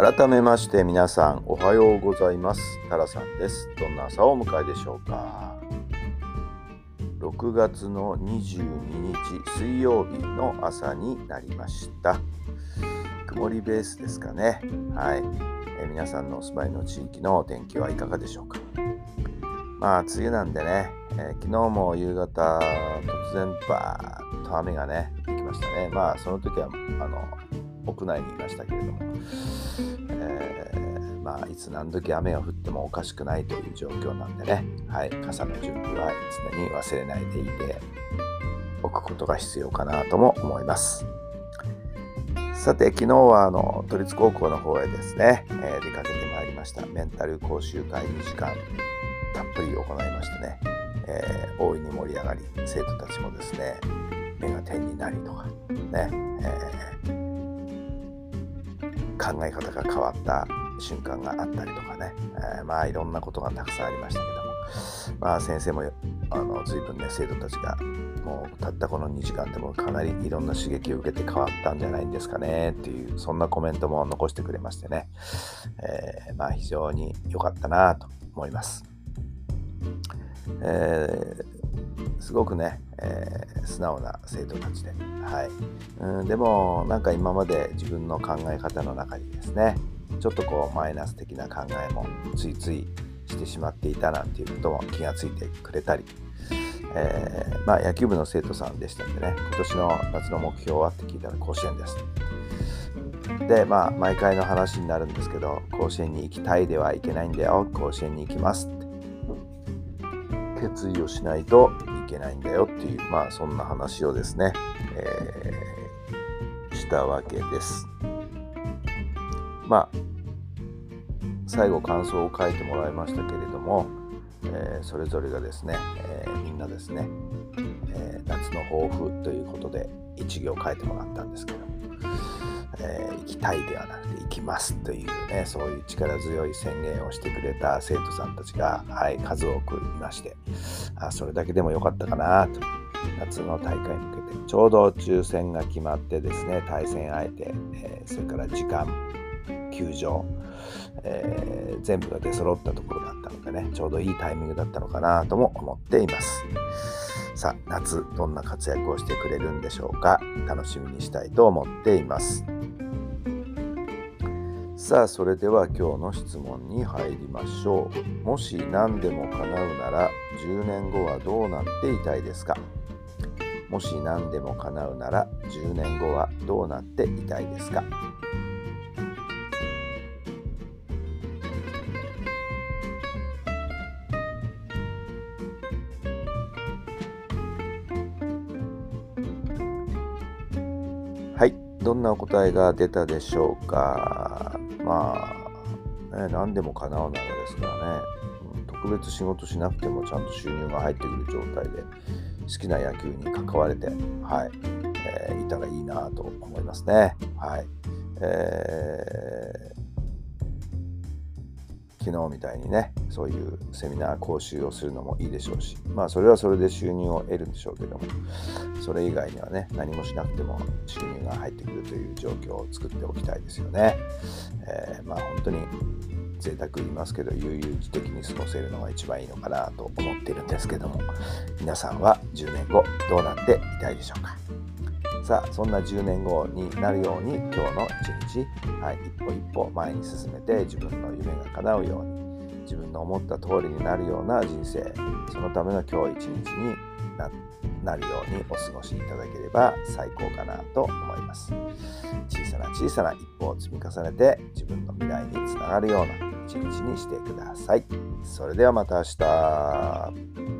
改めまして皆さんおはようございます。タラさんです。どんな朝をお迎えでしょうか。6月の22日水曜日の朝になりました。曇りベースですかね。はい、え皆さんのお住まいの地域のお天気はいかがでしょうか。まあ梅雨なんでね、えー、昨日も夕方突然バーッと雨がね降ってきましたね。まあその時はあの屋内にいましたけれども、えー、まあ、いつ何時雨が降ってもおかしくないという状況なんでね、はい、傘の準備は常に忘れないでいておくことが必要かなとも思います。さて、昨日はあの都立高校の方へですね、えー、出かけてまいりました。メンタル講習会2時間たっぷり行いましてね、えー、大いに盛り上がり、生徒たちもですね、目が点になりとか、ね、えー考え方が変わった瞬間があったりとかね、えー、まあいろんなことがたくさんありましたけども、まあ、先生もあの随分ね生徒たちがもうたったこの2時間でもかなりいろんな刺激を受けて変わったんじゃないんですかね。っていうそんなコメントも残してくれましてね、えー、まあ非常に良かったなと思います。えー、すごくね、えー、素直な生徒たちで、はい。うん、でもなんか今まで自分の考え方の中にですねちょっとこうマイナス的な考えもついついしてしまっていたなんていうことも気がついてくれたり、えー、まあ、野球部の生徒さんでしたんでね今年の夏の目標はって聞いたら甲子園です。でまあ毎回の話になるんですけど甲子園に行きたいではいけないんだよ甲子園に行きます。決意をしないといけないんだよっていう、まあそんな話をですね、えー、したわけです。まあ、最後感想を書いてもらいましたけれども、えー、それぞれがですね、えー、みんなですね、え夏の抱負ということで一行書いてもらったんですけど、えー、行きたいではなくて行きますというねそういう力強い宣言をしてくれた生徒さんたちが、はい、数多くいましてあそれだけでもよかったかなと夏の大会に向けてちょうど抽選が決まってですね対戦相手、えー、それから時間球場、えー、全部が出揃ったところだったのでねちょうどいいタイミングだったのかなとも思っています。さあ夏どんな活躍をしてくれるんでしょうか？楽しみにしたいと思っています。さあそれでは今日の質問に入りましょう。もし何でも叶うなら10年後はどうなっていたいですか？もし何でも叶うなら10年後はどうなっていたいですか？はい。どんなお答えが出たでしょうか？まあ、ね、何でも叶うならですからね、特別仕事しなくてもちゃんと収入が入ってくる状態で好きな野球に関われて、はい。えー、いたらいいなと思いますね。はい。えー昨日みたいにねそういうセミナー講習をするのもいいでしょうしまあそれはそれで収入を得るんでしょうけどもそれ以外にはね何もしなくても収入が入ってくるという状況を作っておきたいですよね、えー、まあ本当に贅沢言いますけど悠々自適に過ごせるのが一番いいのかなと思ってるんですけども皆さんは10年後どうなっていたいでしょうか？さあそんな10年後になるように今日の一日、はい、一歩一歩前に進めて自分の夢が叶うように自分の思った通りになるような人生そのための今日一日になるようにお過ごしいただければ最高かなと思います小さな小さな一歩を積み重ねて自分の未来につながるような一日にしてください。それではまた明日。